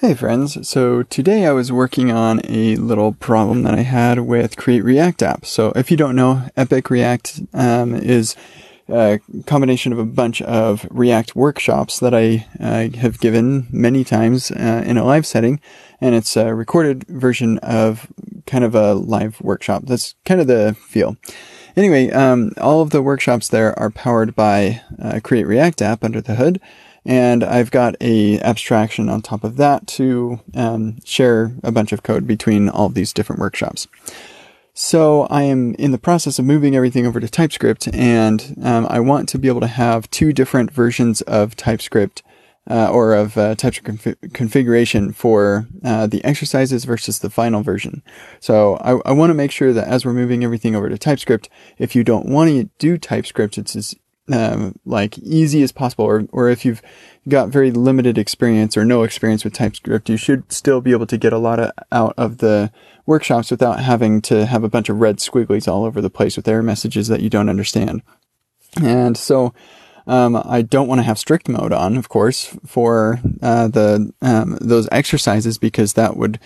Hey friends, so today I was working on a little problem that I had with Create React app. So if you don't know, Epic React um, is a combination of a bunch of React workshops that I uh, have given many times uh, in a live setting, and it's a recorded version of kind of a live workshop. That's kind of the feel. Anyway, um, all of the workshops there are powered by uh, Create React app under the hood and I've got a abstraction on top of that to um, share a bunch of code between all these different workshops. So I am in the process of moving everything over to TypeScript, and um, I want to be able to have two different versions of TypeScript uh, or of uh, TypeScript conf- configuration for uh, the exercises versus the final version. So I, I want to make sure that as we're moving everything over to TypeScript, if you don't want to do TypeScript, it's um, like easy as possible, or, or if you've got very limited experience or no experience with TypeScript, you should still be able to get a lot of, out of the workshops without having to have a bunch of red squigglies all over the place with error messages that you don't understand. And so, um, I don't want to have strict mode on, of course, for uh, the um, those exercises because that would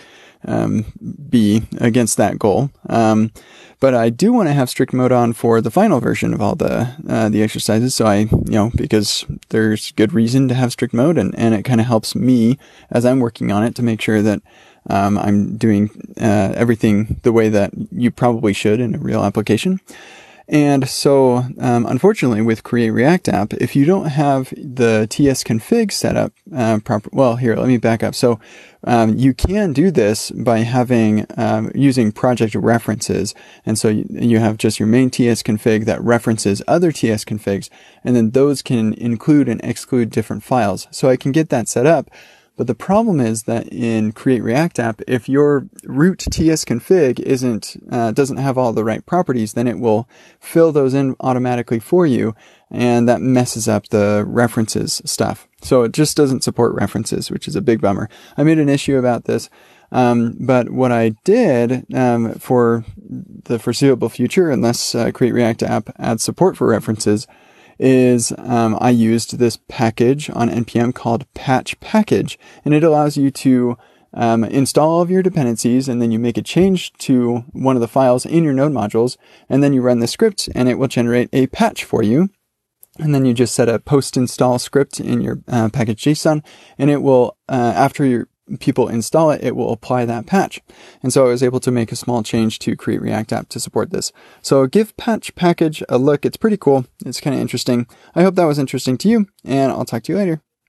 um, be against that goal. Um, but I do want to have strict mode on for the final version of all the uh, the exercises. So I, you know, because there's good reason to have strict mode, and and it kind of helps me as I'm working on it to make sure that um, I'm doing uh, everything the way that you probably should in a real application. And so, um, unfortunately, with Create React App, if you don't have the TS config set up uh, proper, well, here, let me back up. So, um, you can do this by having um, using project references, and so you, you have just your main TS config that references other TS configs, and then those can include and exclude different files. So I can get that set up. But the problem is that in Create React App, if your root TS config isn't uh, doesn't have all the right properties, then it will fill those in automatically for you, and that messes up the references stuff. So it just doesn't support references, which is a big bummer. I made an issue about this. Um, but what I did um, for the foreseeable future, unless uh, Create React App adds support for references, is um, I used this package on npm called patch package, and it allows you to um, install all of your dependencies, and then you make a change to one of the files in your node modules, and then you run the script, and it will generate a patch for you. And then you just set a post install script in your uh, package JSON, and it will, uh, after your people install it, it will apply that patch. And so I was able to make a small change to create React app to support this. So give patch package a look. It's pretty cool. It's kind of interesting. I hope that was interesting to you and I'll talk to you later.